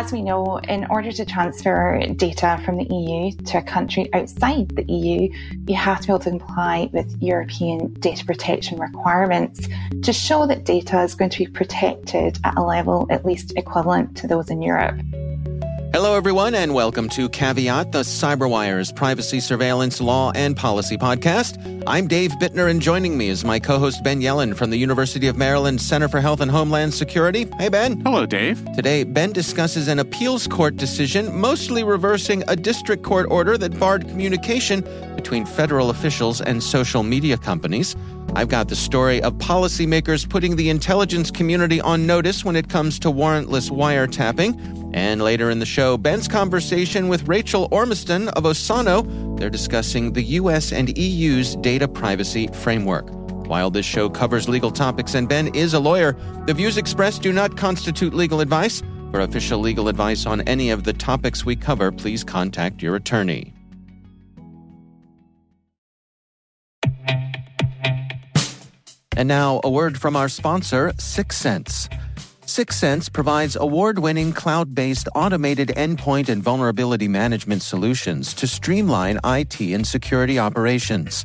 As we know, in order to transfer data from the EU to a country outside the EU, you have to be able to comply with European data protection requirements to show that data is going to be protected at a level at least equivalent to those in Europe. Hello, everyone, and welcome to Caveat, the CyberWire's privacy, surveillance, law, and policy podcast. I'm Dave Bittner, and joining me is my co host Ben Yelin from the University of Maryland Center for Health and Homeland Security. Hey, Ben. Hello, Dave. Today, Ben discusses an appeals court decision mostly reversing a district court order that barred communication between federal officials and social media companies. I've got the story of policymakers putting the intelligence community on notice when it comes to warrantless wiretapping. And later in the show, Ben's conversation with Rachael Ormiston of Osano. They're discussing the US and EU's data privacy framework. While this show covers legal topics and Ben is a lawyer, the views expressed do not constitute legal advice. For official legal advice on any of the topics we cover, please contact your attorney. And now, a word from our sponsor, Syxsense provides award winning cloud based automated endpoint and vulnerability management solutions to streamline IT and security operations.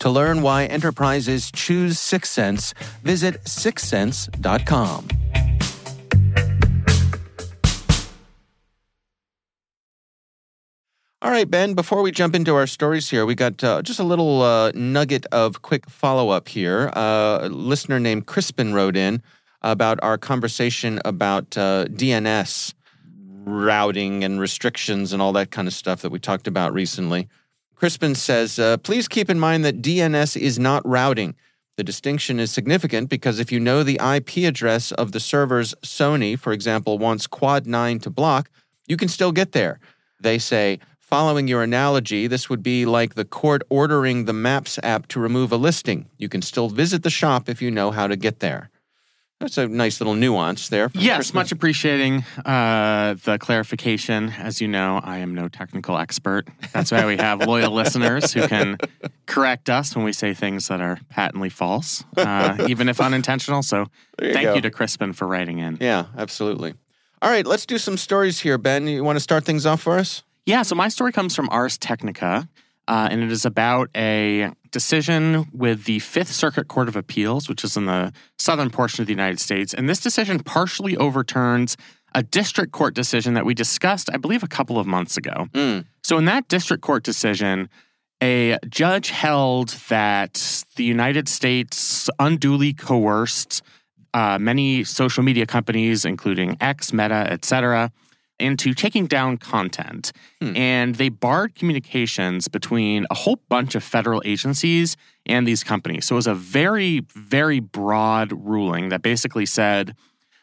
To learn why enterprises choose Syxsense, visit syxsense.com. All right, Ben, before we jump into our stories here, we got uh, just a little uh, nugget of quick follow up here. Uh, a listener named Crispin wrote in about our conversation about uh, DNS routing and restrictions and all that kind of stuff that we talked about recently. Crispin says, uh, please keep in mind that DNS is not routing. The distinction is significant because if you know the IP address of the servers Sony, for example, wants Quad 9 to block, you can still get there. They say, following your analogy, this would be like the court ordering the Maps app to remove a listing. You can still visit the shop if you know how to get there. That's a nice little nuance there. Yes, Crispin. much appreciating uh, the clarification. As you know, I am no technical expert. That's why we have loyal listeners who can correct us when we say things that are patently false, uh, even if unintentional. So you thank go. you to Crispin for writing in. Yeah, absolutely. All right, let's do some stories here, Ben. You want to start things off for us? Yeah, so my story comes from Ars Technica, uh, and it is about a decision with the Fifth Circuit Court of Appeals, which is in the southern portion of the United States. And this decision partially overturns a district court decision that we discussed, I believe, a couple of months ago. Mm. So, in that district court decision, a judge held that the United States unduly coerced uh, many social media companies, including X, Meta, et cetera, into taking down content. Hmm. And they barred communications between a whole bunch of federal agencies and these companies. So it was a very, very broad ruling that basically said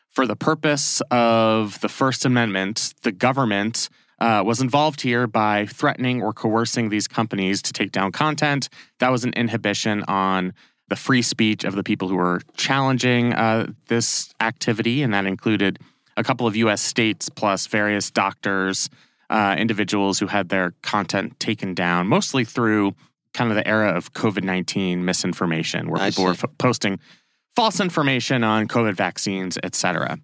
for the purpose of the First Amendment, the government uh, was involved here by threatening or coercing these companies to take down content. That was an inhibition on the free speech of the people who were challenging uh, this activity, and that included a couple of U.S. states plus various doctors, uh, individuals who had their content taken down, mostly through kind of the era of COVID 19 misinformation, where I people were f- posting false information on COVID vaccines, et cetera.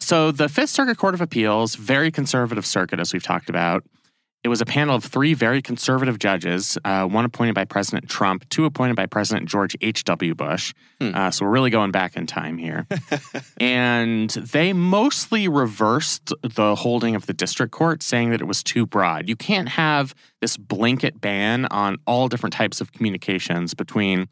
So the Fifth Circuit Court of Appeals, very conservative circuit, as we've talked about, it was a panel of three very conservative judges, uh, one appointed by President Trump, two appointed by President George H.W. Bush. Hmm. Uh, so we're really going back in time here. and they mostly reversed the holding of the district court, saying that it was too broad. You can't have this blanket ban on all different types of communications between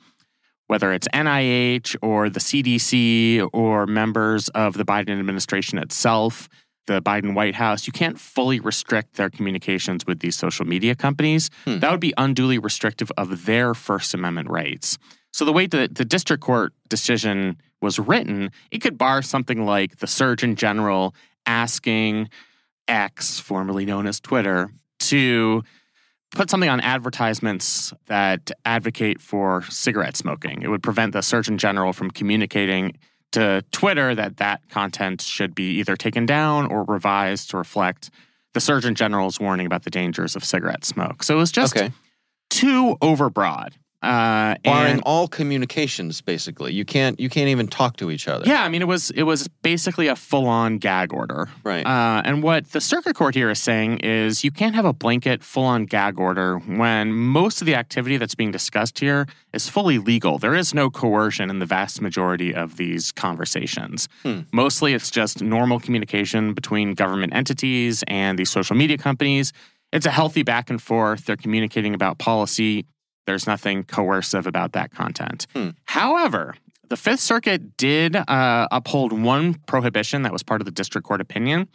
whether it's NIH or the CDC or members of the Biden administration itself. The Biden White House, you can't fully restrict their communications with these social media companies. Hmm. That would be unduly restrictive of their First Amendment rights. So the way that the district court decision was written, it could bar something like the Surgeon General asking X, formerly known as Twitter, to put something on advertisements that advocate for cigarette smoking. It would prevent the Surgeon General from communicating to Twitter that that content should be either taken down or revised to reflect the Surgeon General's warning about the dangers of cigarette smoke. So it was just Okay. too overbroad. Uh, Barring and- all communications, basically, you can't you can't even talk to each other. yeah, I mean, it was it was basically a full on gag order. Right. Uh, and what the circuit court here is saying is you can't have a blanket full on gag order when most of the activity that's being discussed here is fully legal. There is no coercion in the vast majority of these conversations. Hmm. Mostly it's just normal communication between government entities and these social media companies. It's a healthy back and forth. They're communicating about policy. There's nothing coercive about that content. Hmm. However, the Fifth Circuit did uh, uphold one prohibition that was part of the district court opinion,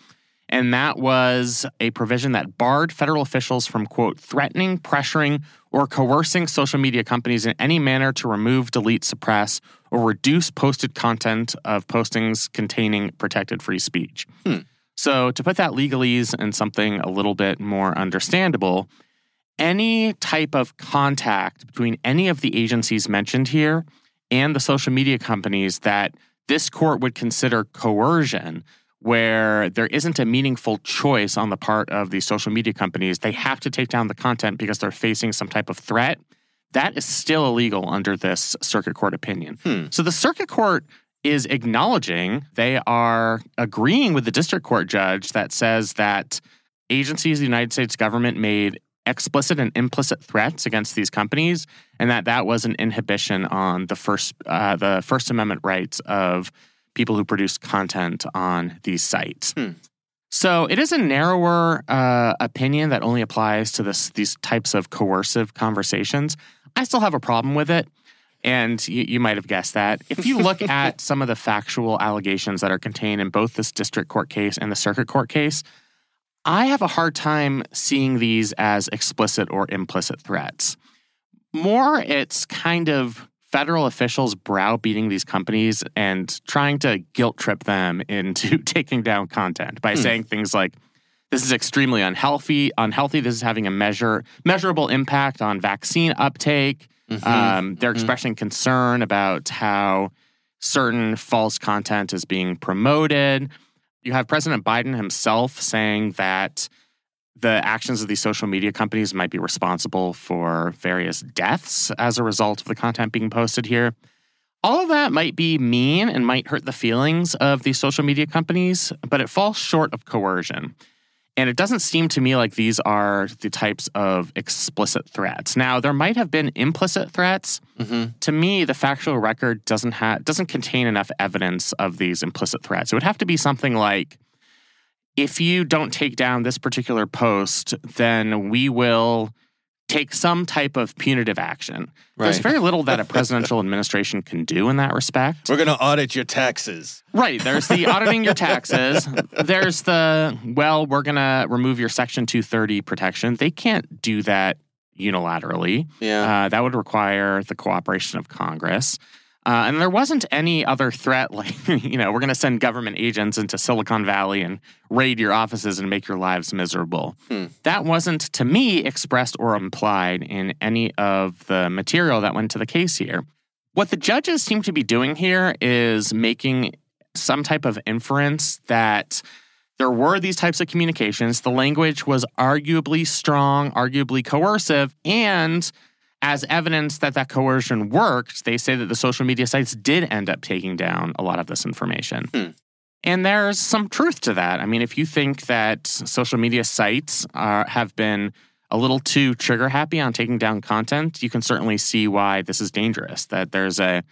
and that was a provision that barred federal officials from, quote, threatening, pressuring, or coercing social media companies in any manner to remove, delete, suppress, or reduce posted content of postings containing protected free speech. Hmm. So, to put that legalese in something a little bit more understandable, any type of contact between any of the agencies mentioned here and the social media companies that this court would consider coercion, where there isn't a meaningful choice on the part of these social media companies, they have to take down the content because they're facing some type of threat. That is still illegal under this circuit court opinion. Hmm. So the circuit court is acknowledging, they are agreeing with the district court judge that says that agencies the United States government made explicit and implicit threats against these companies, and that that was an inhibition on the first uh, the First Amendment rights of people who produce content on these sites. Hmm. So it is a narrower uh, opinion that only applies to this these types of coercive conversations. I still have a problem with it. And you, you might have guessed that. If you look at some of the factual allegations that are contained in both this district court case and the circuit court case, I have a hard time seeing these as explicit or implicit threats. More, it's kind of federal officials browbeating these companies and trying to guilt trip them into taking down content by Hmm. saying things like, this is extremely unhealthy. Unhealthy. This is having a measure measurable impact on vaccine uptake. Mhm. Um, they're Mhm. expressing concern about how certain false content is being promoted. You have President Biden himself saying that the actions of these social media companies might be responsible for various deaths as a result of the content being posted here. All of that might be mean and might hurt the feelings of these social media companies, but it falls short of coercion. And it doesn't seem to me like these are the types of explicit threats. Now, there might have been implicit threats. Mhm. To me, the factual record doesn't have doesn't contain enough evidence of these implicit threats. It would have to be something like if you don't take down this particular post, then we will take some type of punitive action. There's very little that a presidential administration can do in that respect. We're going to audit your taxes. Right. There's the auditing your taxes. There's the, well, we're going to remove your Section 230 protection. They can't do that unilaterally. Yeah. Uh, that would require the cooperation of Congress. Uh, and there wasn't any other threat like, you know, we're going to send government agents into Silicon Valley and raid your offices and make your lives miserable. Hmm. That wasn't, to me, expressed or implied in any of the material that went to the case here. What the judges seem to be doing here is making some type of inference that there were these types of communications. The language was arguably strong, arguably coercive, and as evidence that that coercion worked, they say that the social media sites did end up taking down a lot of this information. Hmm. And there's some truth to that. I mean, if you think that social media sites are, have been a little too trigger happy on taking down content, you can certainly see why this is dangerous. That there's a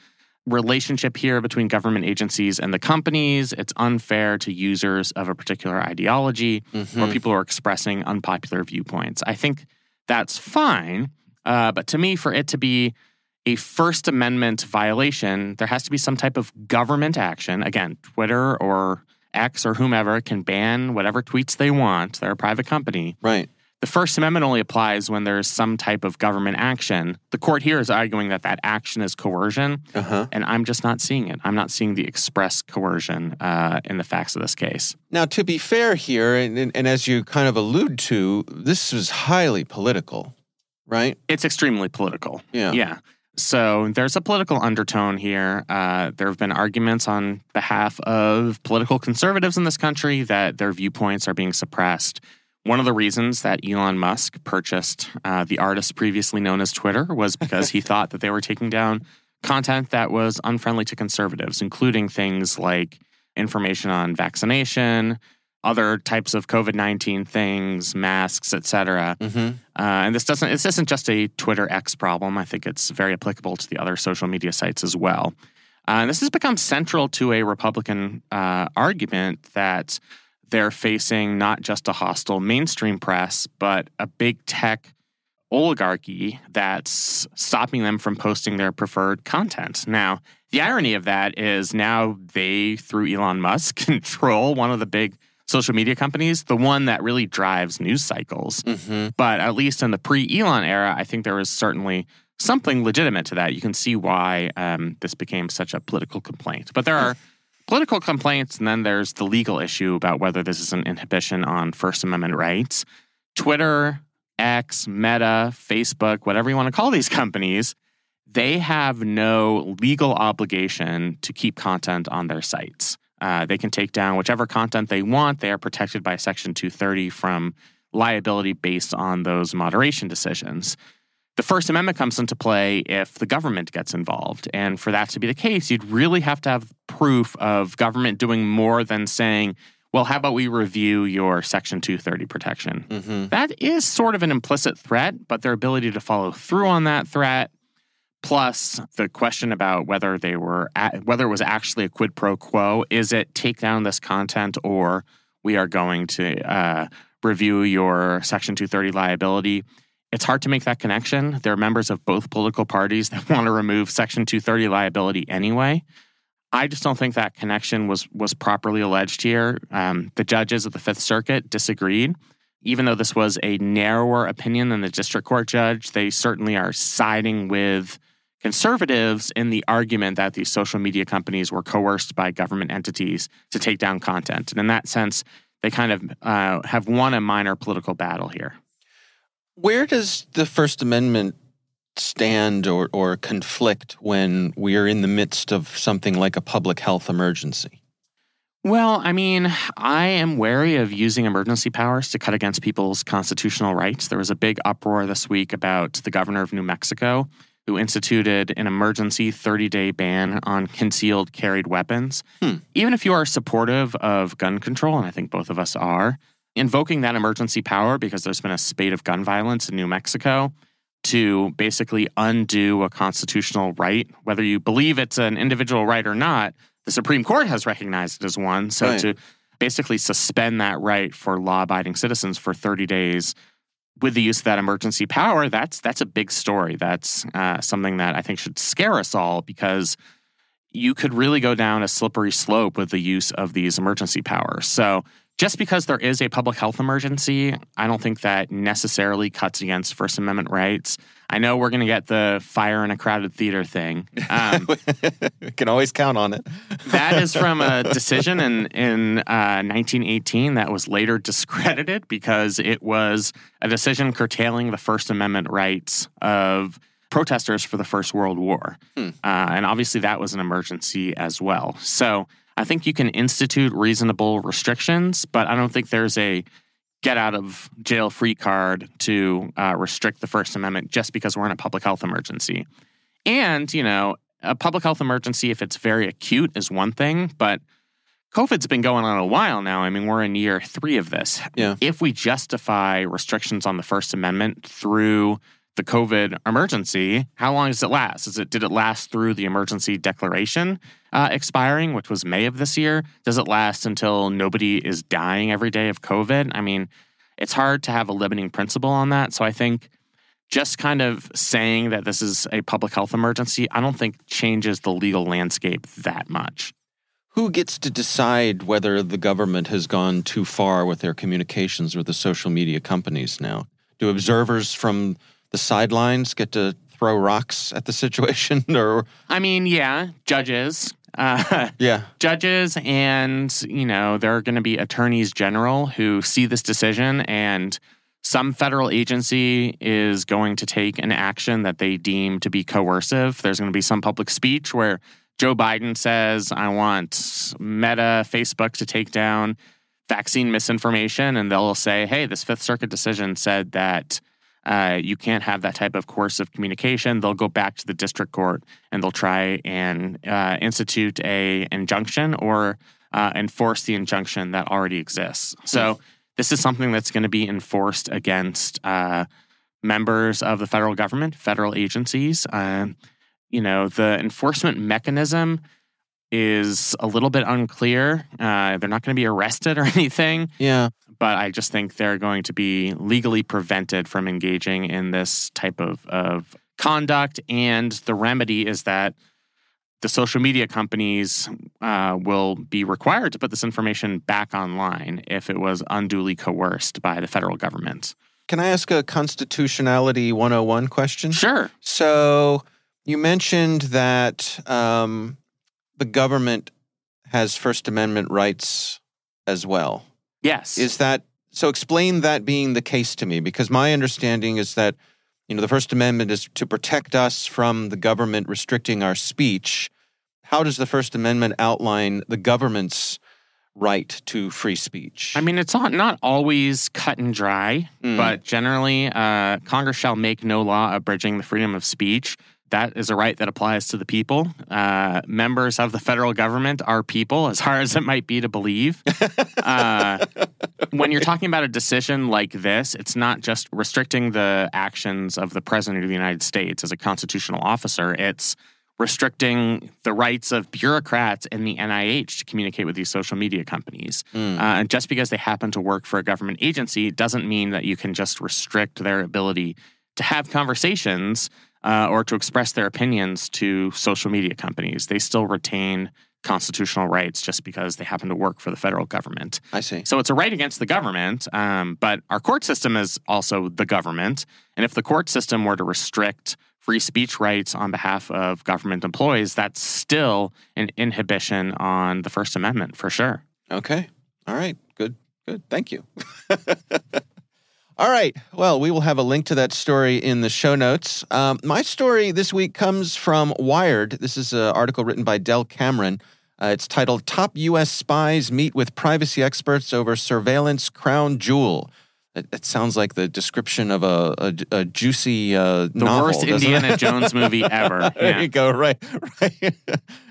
relationship here between government agencies and the companies. It's unfair to users of a particular ideology or Mhm. people who are expressing unpopular viewpoints. I think that's fine. Uh, but to me, for it to be a First Amendment violation, there has to be some type of government action. Again, Twitter or X or whomever can ban whatever tweets they want. They're a private company. Right. The First Amendment only applies when there's some type of government action. The court here is arguing that that action is coercion, Uh-huh. and I'm just not seeing it. I'm not seeing the express coercion uh, in the facts of this case. Now, to be fair here, and, and, and as you kind of allude to, this is highly political, right? It's extremely political. Yeah. Yeah. So there's a political undertone here. Uh, there have been arguments on behalf of political conservatives in this country that their viewpoints are being suppressed. One of the reasons that Elon Musk purchased uh, the artist previously known as Twitter was because he thought that they were taking down content that was unfriendly to conservatives, including things like information on vaccination, other types of COVID 19 things, masks, etc. Mm-hmm. Uh, and this doesn't this isn't just a Twitter X problem. I think it's very applicable to the other social media sites as well. Uh, and this has become central to a Republican uh, argument that they're facing not just a hostile mainstream press, but a big tech oligarchy that's stopping them from posting their preferred content. Now, the irony of that is now they, through Elon Musk, control one of the big social media companies, the one that really drives news cycles. Mm-hmm. But at least in the pre Elon era, I think there was certainly something legitimate to that. You can see why um, this became such a political complaint. But there are political complaints, and then there's the legal issue about whether this is an inhibition on First Amendment rights. Twitter, X, Meta, Facebook, whatever you want to call these companies, they have no legal obligation to keep content on their sites. Uh, they can take down whichever content they want. They are protected by Section 230 from liability based on those moderation decisions. The First Amendment comes into play if the government gets involved. And for that to be the case, you'd really have to have proof of government doing more than saying, well, how about we review your Section 230 protection? Mm-hmm. That is sort of an implicit threat, but their ability to follow through on that threat, plus the question about whether they were at, whether it was actually a quid pro quo, is it take down this content or we are going to uh, review your Section 230 liability? It's hard to make that connection. There are members of both political parties that want to remove Section 230 liability anyway. I just don't think that connection was was properly alleged here. Um, the judges of the Fifth Circuit disagreed. Even though this was a narrower opinion than the district court judge, they certainly are siding with conservatives in the argument that these social media companies were coerced by government entities to take down content. And in that sense, they kind of uh, have won a minor political battle here. Where does the First Amendment stand or, or conflict when we are in the midst of something like a public health emergency? Well, I mean, I am wary of using emergency powers to cut against people's constitutional rights. There was a big uproar this week about the governor of New Mexico who instituted an emergency 30 day ban on concealed carried weapons. Hmm. Even if you are supportive of gun control, and I think both of us are, invoking that emergency power because there's been a spate of gun violence in New Mexico to basically undo a constitutional right, whether you believe it's an individual right or not, the Supreme Court has recognized it as one. So Right. to basically suspend that right for law-abiding citizens for 30 days with the use of that emergency power, that's that's a big story. That's uh, something that I think should scare us all because you could really go down a slippery slope with the use of these emergency powers. So just because there is a public health emergency, I don't think that necessarily cuts against First Amendment rights. I know we're going to get the fire in a crowded theater thing. Um, we can always count on it. that is from a decision in in uh, 1918 that was later discredited because it was a decision curtailing the First Amendment rights of protesters for the First World War, Hmm. uh, and obviously that was an emergency as well. So I think you can institute reasonable restrictions, but I don't think there's a get out of jail free card to uh, restrict the First Amendment just because we're in a public health emergency. And, you know, a public health emergency, if it's very acute, is one thing, but COVID's been going on a while now. I mean, we're in year three of this. Yeah. If we justify restrictions on the First Amendment through the COVID emergency, how long does it last? Is it did it last through the emergency declaration uh, expiring, which was May of this year? Does it last until nobody is dying every day of COVID? I mean, it's hard to have a limiting principle on that. So I think just kind of saying that this is a public health emergency, I don't think changes the legal landscape that much. who gets to decide whether the government has gone too far with their communications with the social media companies now? Do observers from the sidelines get to throw rocks at the situation or? I mean, yeah, judges. Uh, yeah. judges and you know there are going to be attorneys general who see this decision and some federal agency is going to take an action that they deem to be coercive. There's going to be some public speech where joe biden says i want meta facebook to take down vaccine misinformation and they'll say hey this fifth circuit decision said that uh, you can't have that type of course of communication. They'll go back to the district court and they'll try and uh, institute a injunction or uh, enforce the injunction that already exists. So this is something that's going to be enforced against uh, members of the federal government, federal agencies. Um, you know, the enforcement mechanism is a little bit unclear. Uh, they're not going to be arrested or anything. yeah but I just think they're going to be legally prevented from engaging in this type of, of conduct. And the remedy is that the social media companies uh, will be required to put this information back online if it was unduly coerced by the federal government. can i ask a constitutionality 101 question Sure. So you mentioned that um, the government has First Amendment rights as well. Yes. Is that so? Explain that being the case to me, because my understanding is that you know the First Amendment is to protect us from the government restricting our speech. How does the First Amendment outline the government's right to free speech? I mean, it's not, not always cut and dry, Mm. but generally, uh, Congress shall make no law abridging the freedom of speech. That is a right that applies to the people. Uh, members of the federal government are people, as hard as it might be to believe. Uh, when you're talking about a decision like this, it's not just restricting the actions of the president of the United States as a constitutional officer. It's restricting the rights of bureaucrats in the NIH to communicate with these social media companies. Mm. Uh, and just because they happen to work for a government agency doesn't mean that you can just restrict their ability to have conversations uh, or to express their opinions to social media companies. They still retain constitutional rights just because they happen to work for the federal government. I see. So it's a right against the government, um, but our court system is also the government. And if the court system were to restrict free speech rights on behalf of government employees, that's still an inhibition on the First Amendment for sure. Okay. All right. Good. Good. Thank you. All right. Well, we will have a link to that story in the show notes. Um, my story this week comes from Wired. This is an article written by Dell Cameron. Uh, it's titled Top U.S. Spies Meet with Privacy Experts Over Surveillance Crown Jewel. It, it sounds like the description of a, a, a juicy uh, The novel. worst Indiana? Jones movie ever. there Yeah. you go. Right, right.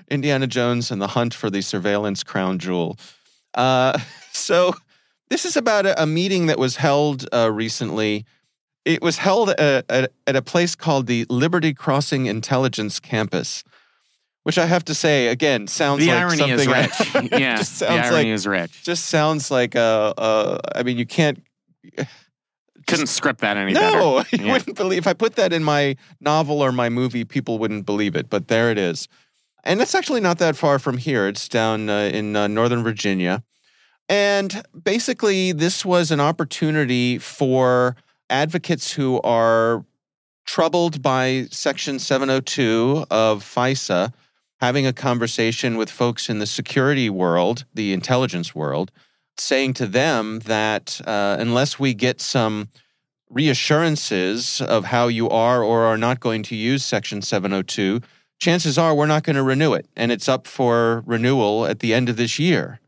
Indiana Jones and the hunt for the surveillance crown jewel. Uh, so, this is about a, a meeting that was held uh, recently. It was held at, at, at a place called the Liberty Crossing Intelligence Campus, which I have to say again sounds The like irony is something. rich. yeah, just the sounds irony like is rich. just sounds like a, a. I mean, you can't. Couldn't script that any No, better. you Yeah. wouldn't believe. If I put that in my novel or my movie, people wouldn't believe it. But there it is, and it's actually not that far from here. It's down uh, in uh, Northern Virginia, and basically, this was an opportunity for advocates who are troubled by Section 702 of FISA having a conversation with folks in the security world, the intelligence world, saying to them that uh, unless we get some reassurances of how you are or are not going to use Section 702, chances are we're not going to renew it. And it's up for renewal at the end of this year.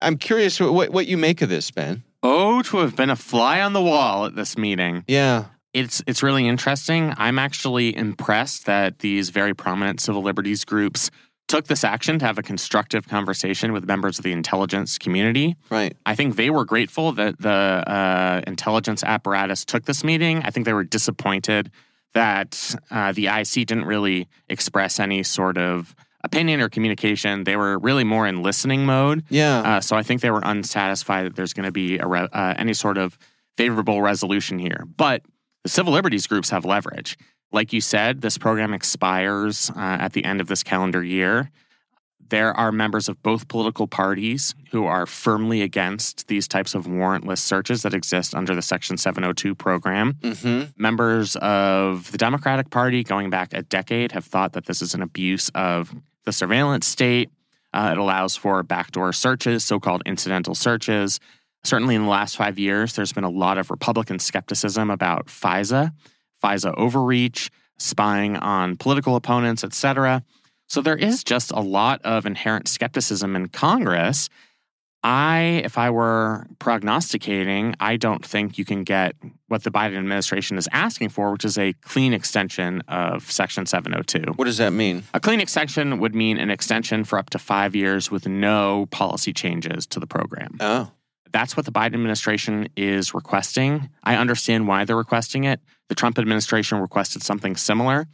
I'm curious what, what you make of this, Ben. Oh, to have been a fly on the wall at this meeting. Yeah. It's it's really interesting. I'm actually impressed that these very prominent civil liberties groups took this action to have a constructive conversation with members of the intelligence community. Right. I think they were grateful that the uh, intelligence apparatus took this meeting. I think they were disappointed that uh, the IC didn't really express any sort of opinion or communication. They were really more in listening mode. Yeah. Uh, so I think they were unsatisfied that there's going to be a re- uh, any sort of favorable resolution here. But the civil liberties groups have leverage. Like you said, this program expires uh, at the end of this calendar year. there are members of both political parties who are firmly against these types of warrantless searches that exist under the Section 702 program. Mm-hmm. Members of the Democratic Party, going back a decade, have thought that this is an abuse of the surveillance state. Uh, it allows for backdoor searches, so called incidental searches. Certainly in the last five years, there's been a lot of Republican skepticism about FISA, FISA overreach, spying on political opponents, et cetera. So there is just a lot of inherent skepticism in Congress. I, if I were prognosticating, I don't think you can get what the Biden administration is asking for, which is a clean extension of Section 702. What does that mean? A clean extension would mean an extension for up to five years with no policy changes to the program. Oh. That's what the Biden administration is requesting. I understand why they're requesting it. The Trump administration requested something similar.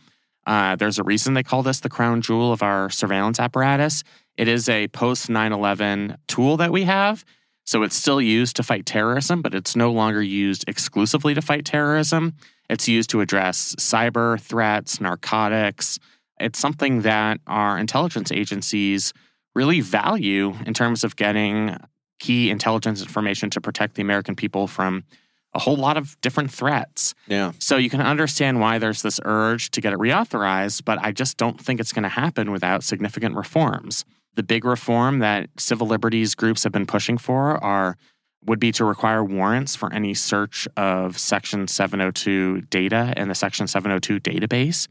Uh, there's a reason they call this the crown jewel of our surveillance apparatus. It is a post 9 11 tool that we have. So it's still used to fight terrorism, but it's no longer used exclusively to fight terrorism. It's used to address cyber threats, narcotics. It's something that our intelligence agencies really value in terms of getting key intelligence information to protect the American people from a whole lot of different threats. Yeah. So you can understand why there's this urge to get it reauthorized, but I just don't think it's going to happen without significant reforms. The big reform that civil liberties groups have been pushing for are would be to require warrants for any search of Section 702 data in the Section 702 database.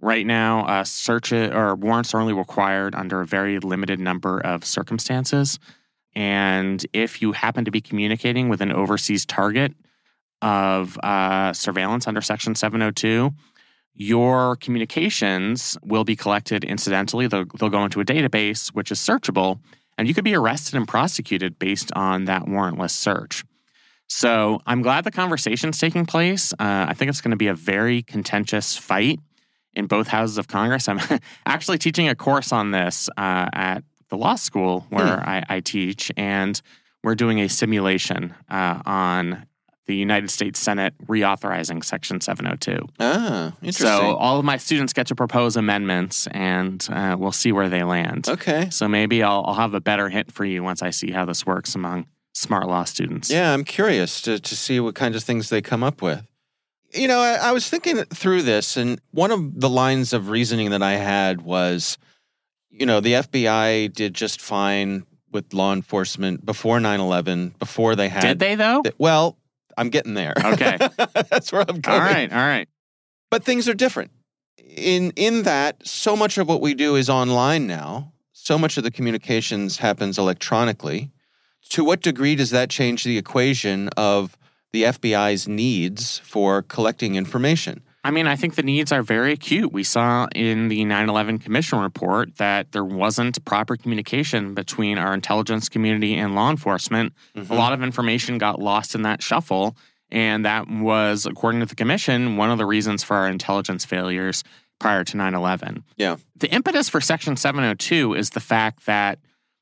Right now, uh, search or warrants are only required under a very limited number of circumstances. And if you happen to be communicating with an overseas target of uh, surveillance under Section 702, your communications will be collected incidentally. They'll, they'll go into a database, which is searchable, and you could be arrested and prosecuted based on that warrantless search. So I'm glad the conversation's taking place. Uh, I think it's going to be a very contentious fight in both houses of Congress. I'm actually teaching a course on this uh, at the law school where Hmm. I, I teach, and we're doing a simulation uh, on the United States Senate reauthorizing Section 702. Ah, interesting. So all of my students get to propose amendments, and uh, we'll see where they land. okay. So maybe I'll, I'll have a better hint for you once I see how this works among smart law students. Yeah, I'm curious to, to see what kinds of things they come up with. You know, I, I was thinking through this, and one of the lines of reasoning that I had was, you know, the FBI did just fine with law enforcement before 9 11, before they had. Did they though? th- Well, I'm getting there. Okay. That's where I'm going. right, all right. But things are different. In in that so much of what we do is online now. So much of the communications happens electronically. To what degree does that change the equation of the FBI's needs for collecting information? I mean, I think the needs are very acute. We saw in the 9 11 Commission report that there wasn't proper communication between our intelligence community and law enforcement. Mm-hmm. A lot of information got lost in that shuffle. And that was, according to the Commission, one of the reasons for our intelligence failures prior to 9 11. Yeah. The impetus for Section 702 is the fact that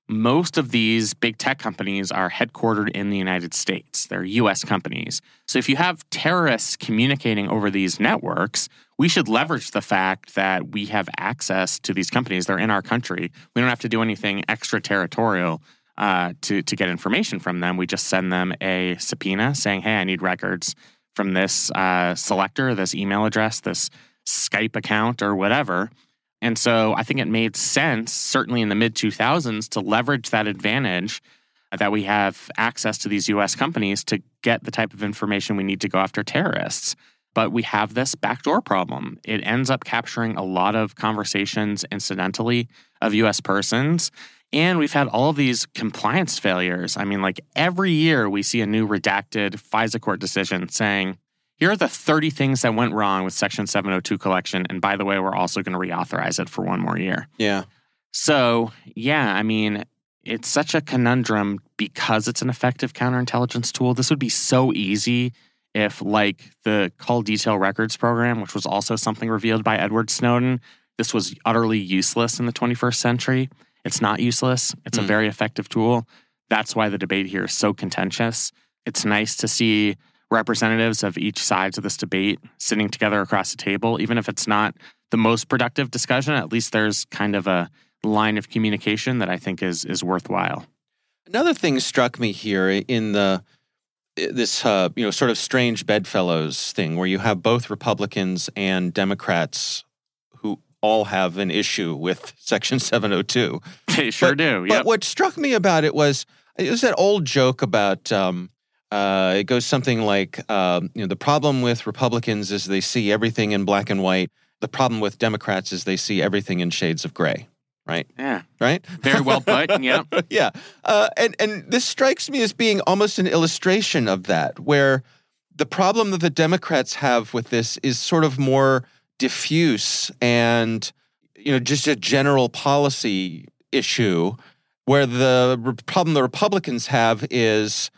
most of these big tech companies are headquartered in the United States. They're US companies. So if you have terrorists communicating over these networks, we should leverage the fact that we have access to these companies. They're in our country. We don't have to do anything extraterritorial uh, to, to get information from them. We just send them a subpoena saying, hey, I need records from this uh, selector, this email address, this Skype account, or whatever. And so I think it made sense, certainly in the mid 2000s, to leverage that advantage that we have access to these US companies to get the type of information we need to go after terrorists. But we have this backdoor problem. It ends up capturing a lot of conversations incidentally of US persons. And we've had all these compliance failures. I mean, like every year we see a new redacted FISA court decision saying, here are the 30 things that went wrong with Section 702 collection. And by the way, we're also going to reauthorize it for one more year. Yeah. So, yeah, I mean, it's such a conundrum because it's an effective counterintelligence tool. This would be so easy if, like the Call Detail Records program, which was also something revealed by Edward Snowden, this was utterly useless in the 21st century. It's not useless, it's a Hmm. very effective tool. That's why the debate here is so contentious. It's nice to see representatives of each sides of this debate sitting together across the table, even if it's not the most productive discussion, at least there's kind of a line of communication that I think is is worthwhile. Another thing struck me here in the this uh, you know sort of strange bedfellows thing where you have both Republicans and Democrats who all have an issue with Section 702. They sure but, do. But what struck me about it was it was that old joke about um, uh, it goes something like um, you know the problem with Republicans is they see everything in black and white. The problem with Democrats is they see everything in shades of gray. Right. yeah. Right. Very well put. yep. yeah. Uh, and and this strikes me as being almost an illustration of that, where the problem that the Democrats have with this is sort of more diffuse and you know just a general policy issue, where the problem the Republicans have is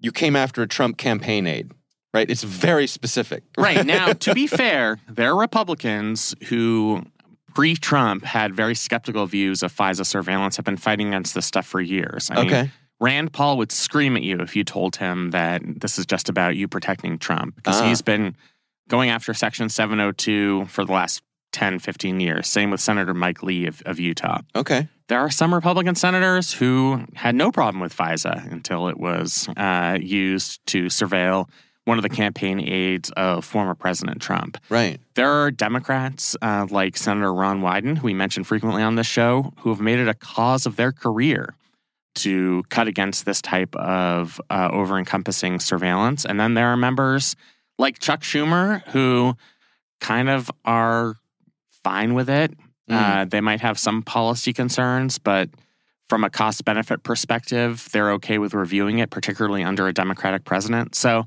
you came after a Trump campaign aide. Right. It's very specific. Right. Now, to be fair, there are Republicans who pre Trump had very skeptical views of FISA surveillance, have been fighting against this stuff for years. I mean, Okay. Rand Paul would scream at you if you told him that this is just about you protecting Trump because Ah. he's been going after Section 702 for the last 10, 15 years. Same with Senator Mike Lee of, of Utah. Okay. There are some Republican senators who had no problem with FISA until it was uh, used to surveil one of the campaign aides of former President Trump. Right. There are Democrats uh, like Senator Ron Wyden, who we mention frequently on this show, who have made it a cause of their career to cut against this type of uh, over encompassing surveillance. And then there are members like Chuck Schumer who kind of are fine with it. Uh, they might have some policy concerns, but from a cost benefit perspective, they're okay with reviewing it, particularly under a Democratic president. So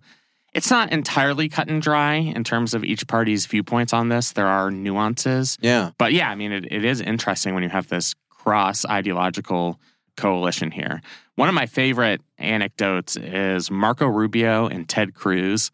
it's not entirely cut and dry in terms of each party's viewpoints on this. There are nuances. Yeah. But yeah, I mean, it, it is interesting when you have this cross ideological coalition here. One of my favorite anecdotes is Marco Rubio and Ted Cruz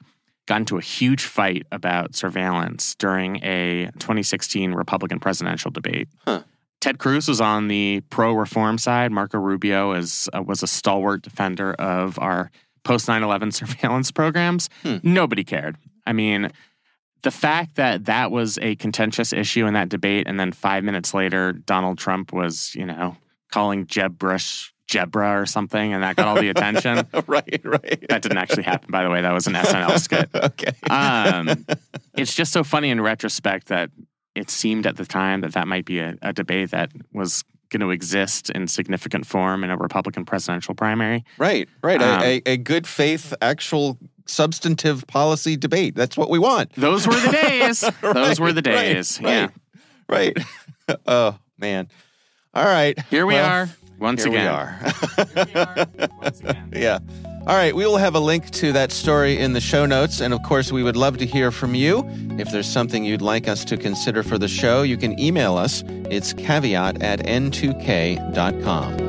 got into a huge fight about surveillance during a 2016 Republican presidential debate. Huh. Ted Cruz was on the pro reform side. Marco Rubio is, uh, was a stalwart defender of our post 9 11 surveillance programs. Hmm. Nobody cared. I mean, the fact that that was a contentious issue in that debate, and then five minutes later, Donald Trump was, you know, calling Jeb Bush Jebra or something, and that got all the attention. right. Right. That didn't actually happen, by the way. That was an SNL skit. okay. Um, it's just so funny in retrospect that it seemed at the time that that might be a, a debate that was going to exist in significant form in a Republican presidential primary. Right, right. Um, a, a, a good faith, actual substantive policy debate. That's what we want. Those were the days. Those were the right, days. Yeah. Right. oh, man. All right. Here we Well, are once Here again. we are. Here we are once again. yeah. All right. We will have a link to that story in the show notes. And of course, we would love to hear from you. If there's something you'd like us to consider for the show, you can email us. It's caveat at n2k.com.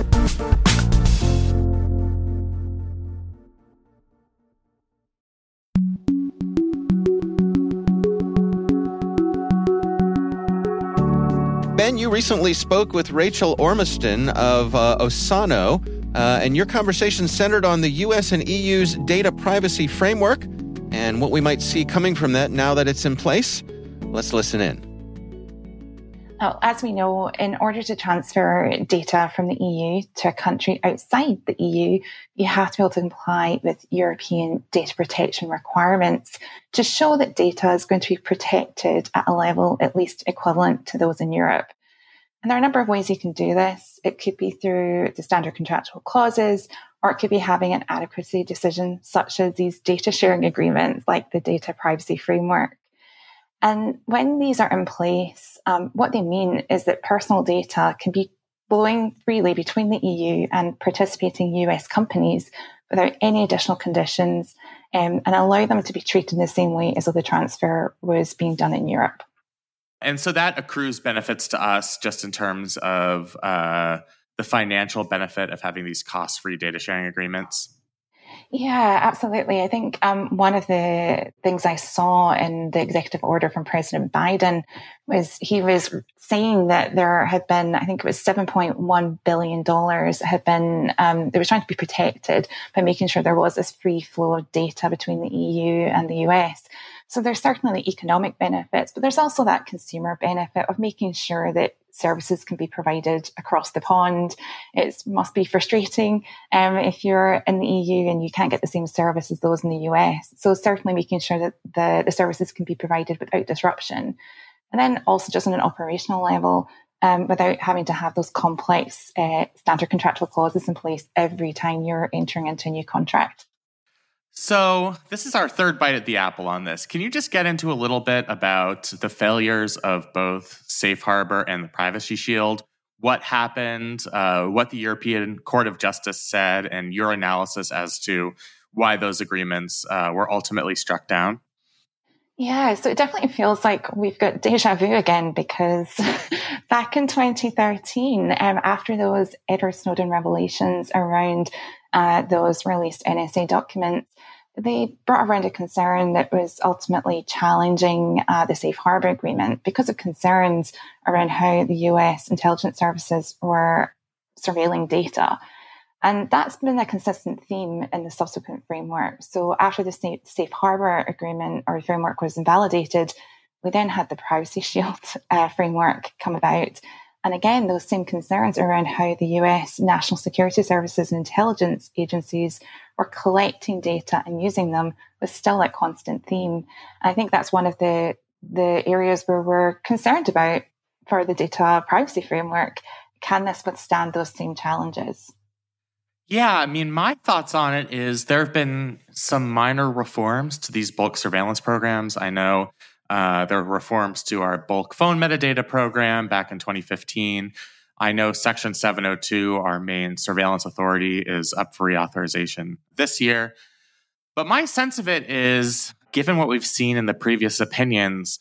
Ben, you recently spoke with Rachael Ormiston of uh, Osano, uh, and your conversation centered on the US and EU's data privacy framework and what we might see coming from that now that it's in place. Let's listen in. Now, as we know, in order to transfer data from the EU to a country outside the EU, you have to be able to comply with European data protection requirements to show that data is going to be protected at a level at least equivalent to those in Europe. And there are a number of ways you can do this. It could be through the standard contractual clauses, or it could be having an adequacy decision, such as these data sharing agreements like the data privacy framework. And when these are in place, um, what they mean is that personal data can be flowing freely between the EU and participating US companies without any additional conditions um, and allow them to be treated in the same way as though the transfer was being done in Europe. And so that accrues benefits to us just in terms of uh, the financial benefit of having these cost free data sharing agreements. Yeah, absolutely. I think um, one of the things I saw in the executive order from President Biden was he was saying that there had been, I think it was $7.1 billion had been, um, they were trying to be protected by making sure there was this free flow of data between the EU and the US. So there's certainly economic benefits, but there's also that consumer benefit of making sure that services can be provided across the pond. It must be frustrating um, if you're in the EU and you can't get the same service as those in the US. So certainly making sure that the, the services can be provided without disruption. And then also just on an operational level, um, without having to have those complex uh, standard contractual clauses in place every time you're entering into a new contract. So, this is our third bite at the apple on this. Can you just get into a little bit about the failures of both Safe Harbor and the Privacy Shield? What happened, uh, what the European Court of Justice said, and your analysis as to why those agreements uh, were ultimately struck down? Yeah, so it definitely feels like we've got deja vu again because back in 2013, um, after those Edward Snowden revelations around uh, those released NSA documents, they brought around a concern that was ultimately challenging uh, the safe harbor agreement because of concerns around how the US intelligence services were surveilling data. And that's been a consistent theme in the subsequent framework. So after the safe harbor agreement or framework was invalidated, we then had the privacy shield uh, framework come about and again, those same concerns around how the US national security services and intelligence agencies were collecting data and using them was still a constant theme. I think that's one of the, the areas where we're concerned about for the data privacy framework. Can this withstand those same challenges? Yeah, I mean, my thoughts on it is there have been some minor reforms to these bulk surveillance programs. I know uh, there were reforms to our bulk phone metadata program back in 2015. I know Section 702, our main surveillance authority, is up for reauthorization this year. But my sense of it is, given what we've seen in the previous opinions,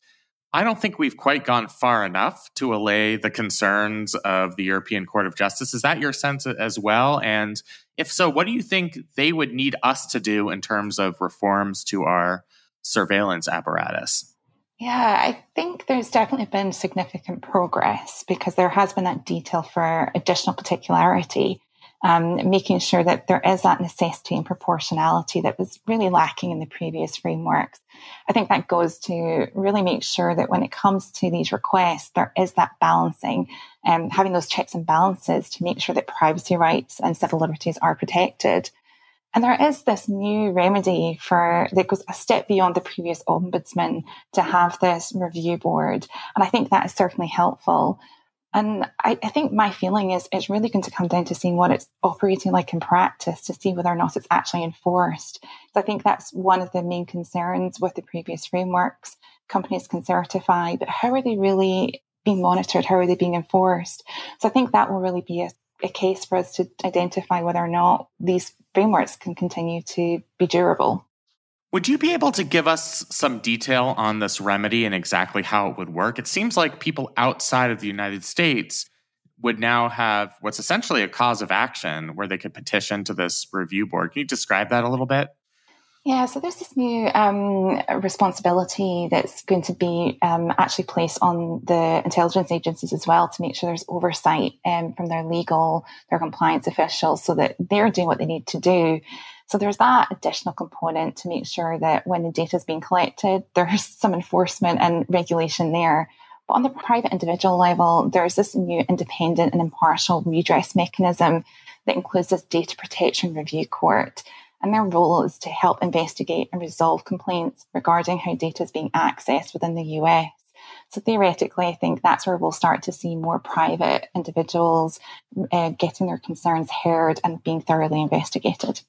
I don't think we've quite gone far enough to allay the concerns of the European Court of Justice. Is that your sense as well? And if so, what do you think they would need us to do in terms of reforms to our surveillance apparatus? Yeah, I think there's definitely been significant progress because there has been that detail for additional particularity, um, making sure that there is that necessity and proportionality that was really lacking in the previous frameworks. I think that goes to really make sure that when it comes to these requests, there is that balancing and um, having those checks and balances to make sure that privacy rights and civil liberties are protected. And there is this new remedy for that goes a step beyond the previous ombudsman to have this review board. And I think that is certainly helpful. And I, I, think my feeling is it's really going to come down to seeing what it's operating like in practice to see whether or not it's actually enforced. So I think that's one of the main concerns with the previous frameworks. Companies can certify, but how are they really being monitored? How are they being enforced? So I think that will really be a, a case for us to identify whether or not these frameworks can continue to be durable. Would you be able to give us some detail on this remedy and exactly how it would work? It seems like people outside of the United States would now have what's essentially a cause of action where they could petition to this review board. Can you describe that a little bit? Yeah, so there's this new um, responsibility that's going to be um, actually placed on the intelligence agencies as well to make sure there's oversight um, from their legal, their compliance officials so that they're doing what they need to do. So there's that additional component to make sure that when the data is being collected, there's some enforcement and regulation there. But on the private individual level, there's this new independent and impartial redress mechanism that includes this data protection review court and their role is to help investigate and resolve complaints regarding how data is being accessed within the US. So theoretically, I think that's where we'll start to see more private individuals uh, getting their concerns heard and being thoroughly investigated.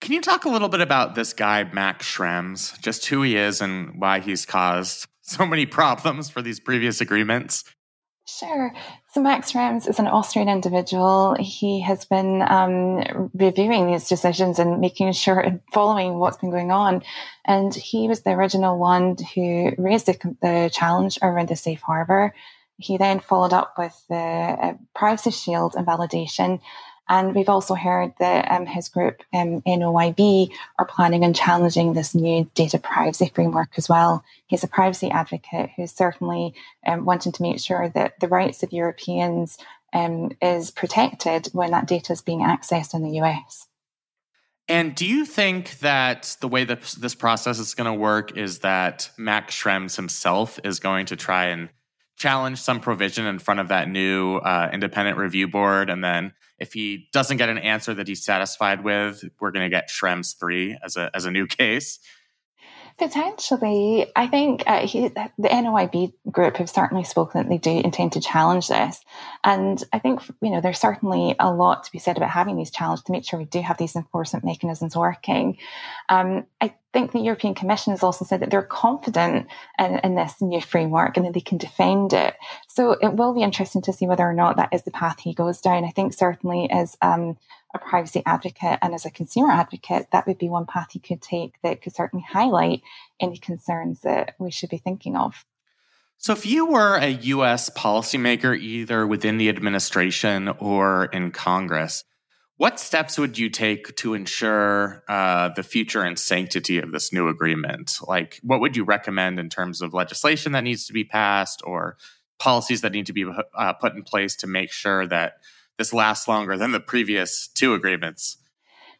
Can you talk a little bit about this guy, Max Schrems, just who he is and why he's caused so many problems for these previous agreements? Sure. So Max Schrems is an Austrian individual. He has been um, reviewing these decisions and making sure and following what's been going on. And he was the original one who raised the, the challenge around the safe harbor. He then followed up with the uh, privacy shield invalidation and we've also heard that um, his group, um, noyb, are planning on challenging this new data privacy framework as well. He's a privacy advocate who's certainly um, wanting to make sure that the rights of Europeans um, is protected when that data is being accessed in the US. And do you think that the way that this process is going to work is that Max Schrems himself is going to try and challenge some provision in front of that new uh, independent review board. And then if he doesn't get an answer that he's satisfied with, we're going to get Schrems 3 as a, as a new case. Potentially, I think uh, he, the noyb group have certainly spoken that they do intend to challenge this, and I think you know there's certainly a lot to be said about having these challenges to make sure we do have these enforcement mechanisms working. Um, I think the European Commission has also said that they're confident in, in, this new framework and that they can defend it. So it will be interesting to see whether or not that is the path he goes down. I think certainly as um, a privacy advocate and as a consumer advocate, that would be one path you could take that could certainly highlight any concerns that we should be thinking of. So, if you were a US policymaker, either within the administration or in Congress, what steps would you take to ensure uh, the future and sanctity of this new agreement? Like, what would you recommend in terms of legislation that needs to be passed or policies that need to be uh, put in place to make sure that this lasts longer than the previous two agreements?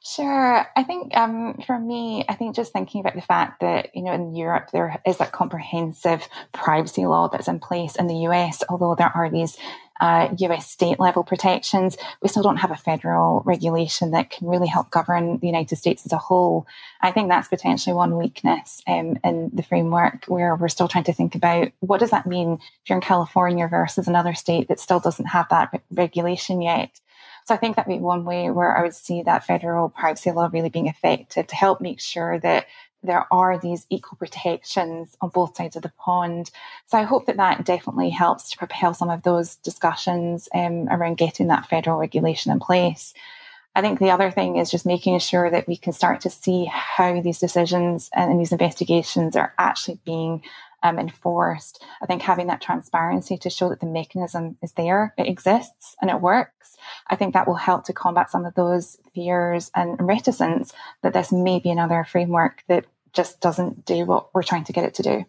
Sure. I think um, for me, I think just thinking about the fact that, you know, in Europe, there is that comprehensive privacy law that's in place in the US, although there are these uh, US state level protections, we still don't have a federal regulation that can really help govern the United States as a whole. I think that's potentially one weakness um, in the framework where we're still trying to think about what does that mean if you're in California versus another state that still doesn't have that regulation yet. So I think that'd be one way where I would see that federal privacy law really being effective to help make sure that there are these equal protections on both sides of the pond. So I hope that that definitely helps to propel some of those discussions um, around getting that federal regulation in place. I think the other thing is just making sure that we can start to see how these decisions and these investigations are actually being um, enforced. I think having that transparency to show that the mechanism is there, it exists, and it works. I think that will help to combat some of those fears and reticence that this may be another framework that just doesn't do what we're trying to get it to do.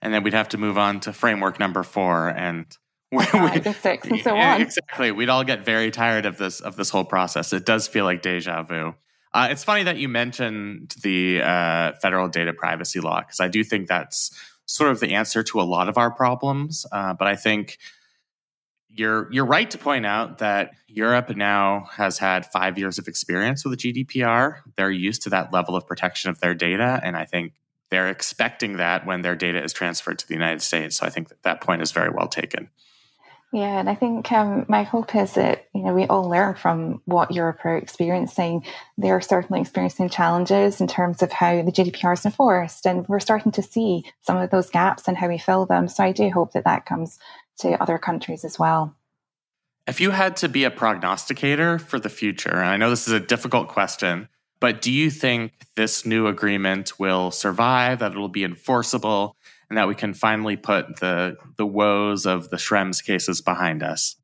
And then we'd have to move on to framework number four and we, six and so on. Exactly. We'd all get very tired of this of this whole process. It does feel like deja vu. Uh, it's funny that you mentioned the uh, federal data privacy law because I do think that's sort of the answer to a lot of our problems. Uh, but I think you're you're right to point out that Europe now has had five years of experience with the GDPR. They're used to that level of protection of their data, and I think they're expecting that when their data is transferred to the United States. So I think that, that point is very well taken. Yeah, and I think um, my hope is that you know we all learn from what Europe are experiencing. They're certainly experiencing challenges in terms of how the GDPR is enforced, and we're starting to see some of those gaps and how we fill them. So I do hope that that comes to other countries as well. If you had to be a prognosticator for the future, and I know this is a difficult question, but do you think this new agreement will survive? That it will be enforceable? and that we can finally put the the woes of the Schrems cases behind us?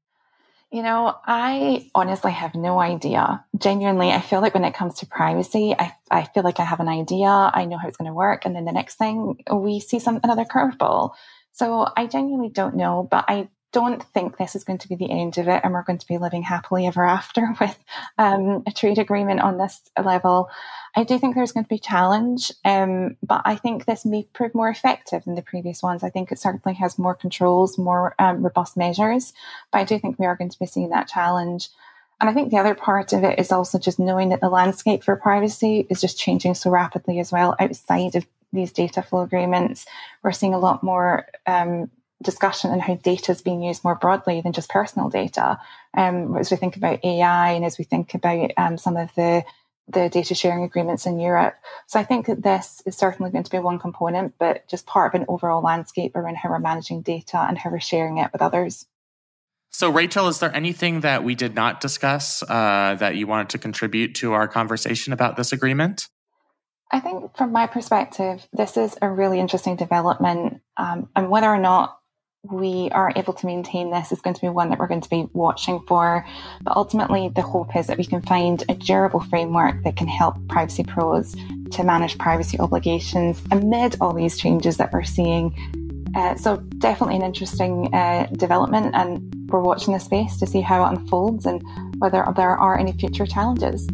You know, I honestly have no idea. Genuinely, I feel like when it comes to privacy, I, I feel like I have an idea. I know how it's going to work. And then the next thing we see some another curveball. So I genuinely don't know, but I don't think this is going to be the end of it and we're going to be living happily ever after with um, a trade agreement on this level. I do think there's going to be challenge, um, but I think this may prove more effective than the previous ones. I think it certainly has more controls, more um, robust measures, but I do think we are going to be seeing that challenge. And I think the other part of it is also just knowing that the landscape for privacy is just changing so rapidly as well outside of these data flow agreements, we're seeing a lot more um, discussion on how data is being used more broadly than just personal data. Um, as we think about AI and as we think about um, some of the the data sharing agreements in Europe. So I think that this is certainly going to be one component, but just part of an overall landscape around how we're managing data and how we're sharing it with others. So, Rachael, is there anything that we did not discuss uh, that you wanted to contribute to our conversation about this agreement? I think, from my perspective, this is a really interesting development. Um, and whether or not we are able to maintain this is going to be one that we're going to be watching for. But ultimately, the hope is that we can find a durable framework that can help privacy pros to manage privacy obligations amid all these changes that we're seeing. Uh, so, definitely an interesting uh, development, and we're watching the space to see how it unfolds and whether there are any future challenges.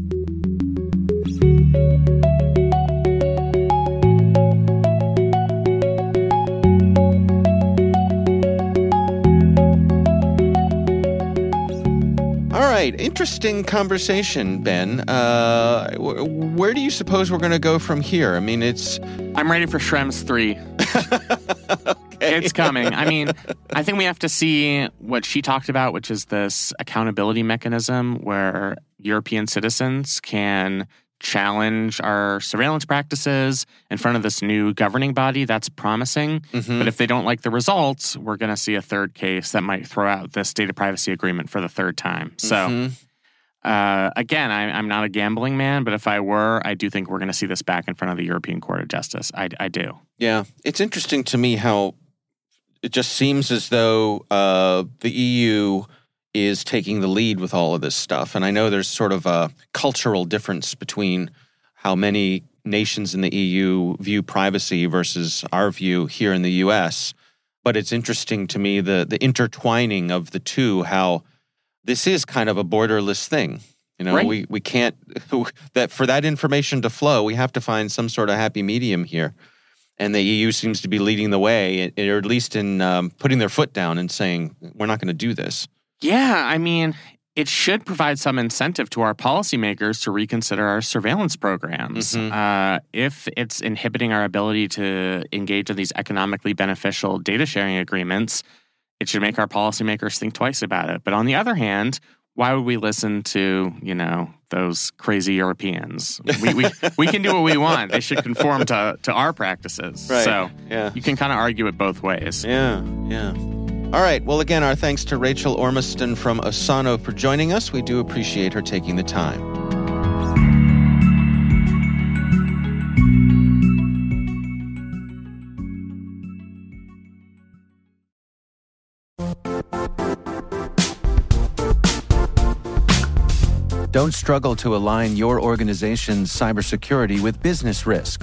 Right. Interesting conversation, Ben. Uh, where do you suppose we're going to go from here? I mean, it's. I'm ready for Schrems 3. okay. It's coming. I mean, I think we have to see what she talked about, which is this accountability mechanism where European citizens can challenge our surveillance practices in front of this new governing body. That's promising. Mm-hmm. But if they don't like the results, we're going to see a third case that might throw out this data privacy agreement for the third time. So, mm-hmm. uh, again, I, am not a gambling man, but if I were, I do think we're going to see this back in front of the European Court of Justice. I, I do. Yeah. It's interesting to me how it just seems as though uh, the EU is taking the lead with all of this stuff. And I know there's sort of a cultural difference between how many nations in the EU view privacy versus our view here in the US. But it's interesting to me the the intertwining of the two, how this is kind of a borderless thing. You know, right. we, we can't that for that information to flow, we have to find some sort of happy medium here. And the EU seems to be leading the way, or at least in um, putting their foot down and saying, we're not going to do this. Yeah, I mean, it should provide some incentive to our policymakers to reconsider our surveillance programs. Mm-hmm. Uh, if it's inhibiting our ability to engage in these economically beneficial data sharing agreements, it should make our policymakers think twice about it. But on the other hand, why would we listen to you know those crazy Europeans? We we, we can do what we want. They should conform to to our practices. Right. So yeah. you can kind of argue it both ways. Yeah, yeah. All right. Well, again, our thanks to Rachael Ormiston from Osano for joining us. We do appreciate her taking the time. Don't struggle to align your organization's cybersecurity with business risk.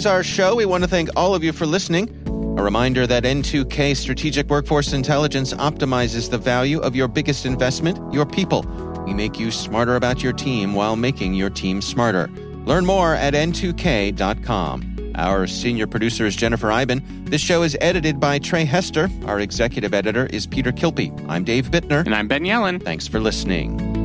is our show. We want to thank all of you for listening. A reminder that N2K Strategic Workforce Intelligence optimizes the value of your biggest investment, your people. We make you smarter about your team while making your team smarter. Learn more at n2k.com. Our senior producer is Jennifer Eiben. This show is edited by Trey Hester. Our executive editor is Peter Kilpe. I'm Dave Bittner. And I'm Ben Yelin. Thanks for listening.